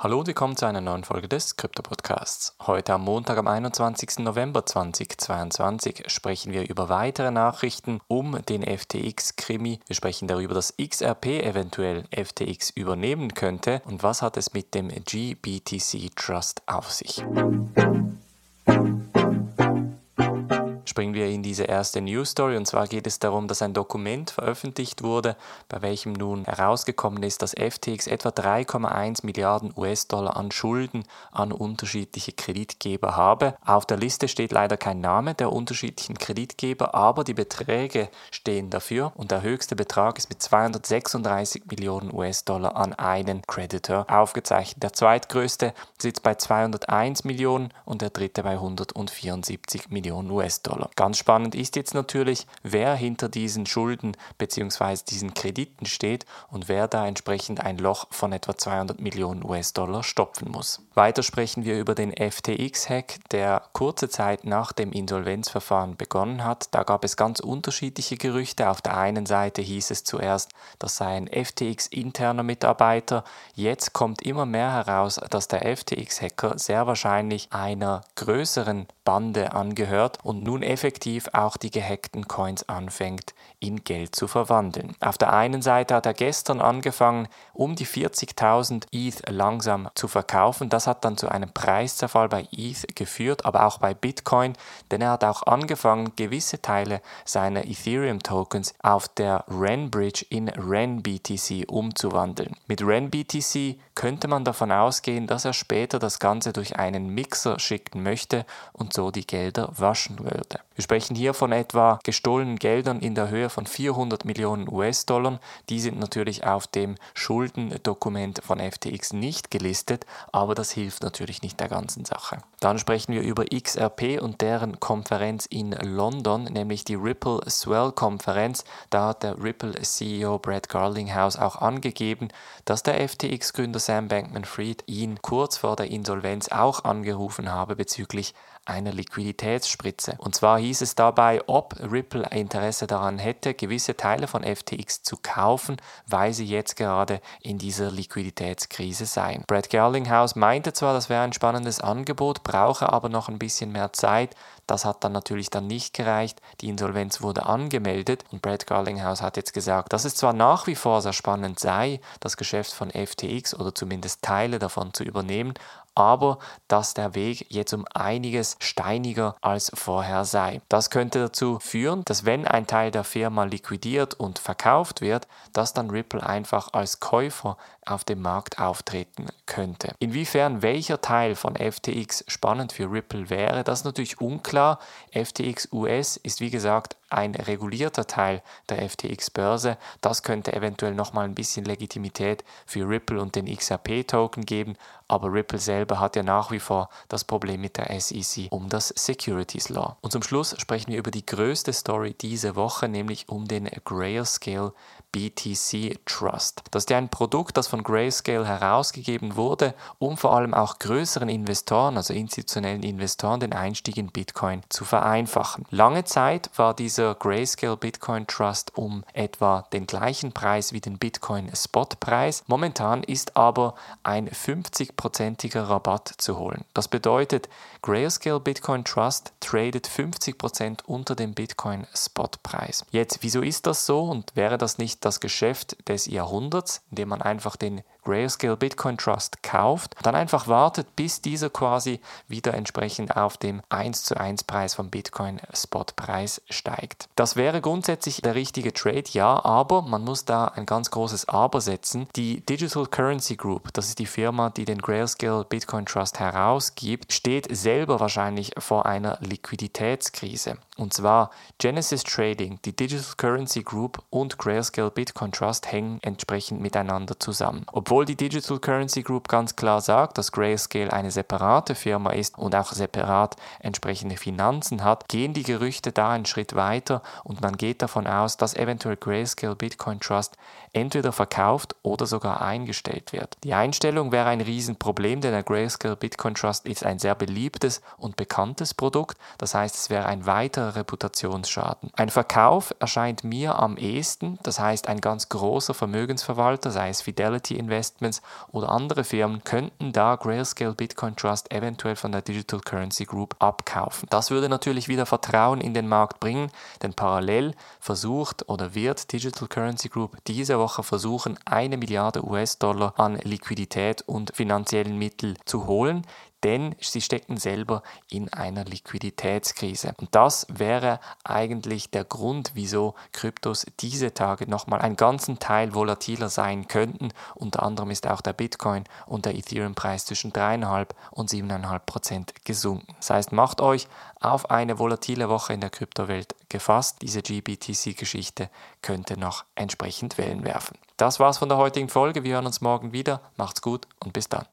Hallo und willkommen zu einer neuen Folge des Krypto Podcasts. Heute am Montag, am 21. November 2022, sprechen wir über weitere Nachrichten um den FTX-Krimi. Wir sprechen darüber, dass XRP eventuell FTX übernehmen könnte und was hat es mit dem GBTC Trust auf sich springen wir in diese erste News Story. Und zwar geht es darum, dass ein Dokument veröffentlicht wurde, bei welchem nun herausgekommen ist, dass FTX etwa 3,1 Milliarden US-Dollar an Schulden an unterschiedliche Kreditgeber habe. Auf der Liste steht leider kein Name der unterschiedlichen Kreditgeber, aber die Beträge stehen dafür. Und der höchste Betrag ist mit 236 Millionen US-Dollar an einen Creditor aufgezeichnet. Der zweitgrößte sitzt bei 201 Millionen und der dritte bei 174 Millionen US-Dollar. Ganz spannend ist jetzt natürlich, wer hinter diesen Schulden bzw. diesen Krediten steht und wer da entsprechend ein Loch von etwa 200 Millionen US-Dollar stopfen muss. Weiter sprechen wir über den FTX-Hack, der kurze Zeit nach dem Insolvenzverfahren begonnen hat. Da gab es ganz unterschiedliche Gerüchte. Auf der einen Seite hieß es zuerst, das sei ein FTX-interner Mitarbeiter. Jetzt kommt immer mehr heraus, dass der FTX-Hacker sehr wahrscheinlich einer größeren Bande angehört und nun effektiv auch die gehackten Coins anfängt in Geld zu verwandeln. Auf der einen Seite hat er gestern angefangen, um die 40.000 ETH langsam zu verkaufen. Das hat dann zu einem Preiszerfall bei ETH geführt, aber auch bei Bitcoin, denn er hat auch angefangen, gewisse Teile seiner Ethereum-Tokens auf der RenBridge in RenBTC umzuwandeln. Mit RenBTC könnte man davon ausgehen, dass er später das Ganze durch einen Mixer schicken möchte und so die Gelder waschen würde. Wir sprechen hier von etwa gestohlenen Geldern in der Höhe von 400 Millionen US-Dollar. Die sind natürlich auf dem Schuldendokument von FTX nicht gelistet, aber das hilft natürlich nicht der ganzen Sache. Dann sprechen wir über XRP und deren Konferenz in London, nämlich die Ripple Swell Konferenz. Da hat der Ripple CEO Brad Garlinghouse auch angegeben, dass der FTX-Gründer Sam Bankman-Fried ihn kurz vor der Insolvenz auch angerufen habe bezüglich einer Liquiditätsspritze. Und zwar hieß es dabei, ob Ripple Interesse daran hätte, gewisse Teile von FTX zu kaufen, weil sie jetzt gerade in dieser Liquiditätskrise seien. Brad Gerlinghaus meinte zwar, das wäre ein spannendes Angebot, brauche aber noch ein bisschen mehr Zeit. Das hat dann natürlich dann nicht gereicht. Die Insolvenz wurde angemeldet und Brad Garlinghouse hat jetzt gesagt, dass es zwar nach wie vor sehr spannend sei, das Geschäft von FTX oder zumindest Teile davon zu übernehmen, aber dass der Weg jetzt um einiges steiniger als vorher sei. Das könnte dazu führen, dass wenn ein Teil der Firma liquidiert und verkauft wird, dass dann Ripple einfach als Käufer auf dem Markt auftreten könnte. Inwiefern welcher Teil von FTX spannend für Ripple wäre, das ist natürlich unklar. FTX US ist wie gesagt ein regulierter Teil der FTX-Börse. Das könnte eventuell nochmal ein bisschen Legitimität für Ripple und den XRP-Token geben, aber Ripple selber hat ja nach wie vor das Problem mit der SEC um das Securities Law. Und zum Schluss sprechen wir über die größte Story diese Woche, nämlich um den Grayscale BTC Trust. Das ist ja ein Produkt, das von Grayscale herausgegeben wurde, um vor allem auch größeren Investoren, also institutionellen Investoren, den Einstieg in Bitcoin zu vereinfachen. Lange Zeit war dieser Grayscale Bitcoin Trust um etwa den gleichen Preis wie den Bitcoin Spotpreis. Momentan ist aber ein 50-prozentiger Rabatt zu holen. Das bedeutet, Grayscale Bitcoin Trust tradet 50% unter dem Bitcoin Spotpreis. Jetzt, wieso ist das so und wäre das nicht das Geschäft des Jahrhunderts, indem man einfach den Grayscale Bitcoin Trust kauft, dann einfach wartet, bis dieser quasi wieder entsprechend auf dem 1 zu 1 Preis vom Bitcoin Spotpreis steigt. Das wäre grundsätzlich der richtige Trade, ja, aber man muss da ein ganz großes Aber setzen. Die Digital Currency Group, das ist die Firma, die den Grayscale Bitcoin Trust herausgibt, steht selber wahrscheinlich vor einer Liquiditätskrise. Und zwar Genesis Trading, die Digital Currency Group und Grayscale Bitcoin Trust hängen entsprechend miteinander zusammen. Obwohl obwohl die Digital Currency Group ganz klar sagt, dass Grayscale eine separate Firma ist und auch separat entsprechende Finanzen hat, gehen die Gerüchte da einen Schritt weiter und man geht davon aus, dass eventuell Grayscale Bitcoin Trust entweder verkauft oder sogar eingestellt wird. Die Einstellung wäre ein Riesenproblem, denn der Grayscale Bitcoin Trust ist ein sehr beliebtes und bekanntes Produkt, das heißt, es wäre ein weiterer Reputationsschaden. Ein Verkauf erscheint mir am ehesten, das heißt, ein ganz großer Vermögensverwalter, sei es Fidelity Investments oder andere Firmen, könnten da Grayscale Bitcoin Trust eventuell von der Digital Currency Group abkaufen. Das würde natürlich wieder Vertrauen in den Markt bringen, denn parallel versucht oder wird Digital Currency Group diese Woche versuchen, eine Milliarde US-Dollar an Liquidität und finanziellen Mitteln zu holen denn sie stecken selber in einer Liquiditätskrise. Und das wäre eigentlich der Grund, wieso Kryptos diese Tage nochmal einen ganzen Teil volatiler sein könnten. Unter anderem ist auch der Bitcoin und der Ethereum-Preis zwischen 3,5 und 7,5 Prozent gesunken. Das heißt, macht euch auf eine volatile Woche in der Kryptowelt gefasst. Diese GBTC-Geschichte könnte noch entsprechend Wellen werfen. Das war's von der heutigen Folge. Wir hören uns morgen wieder. Macht's gut und bis dann.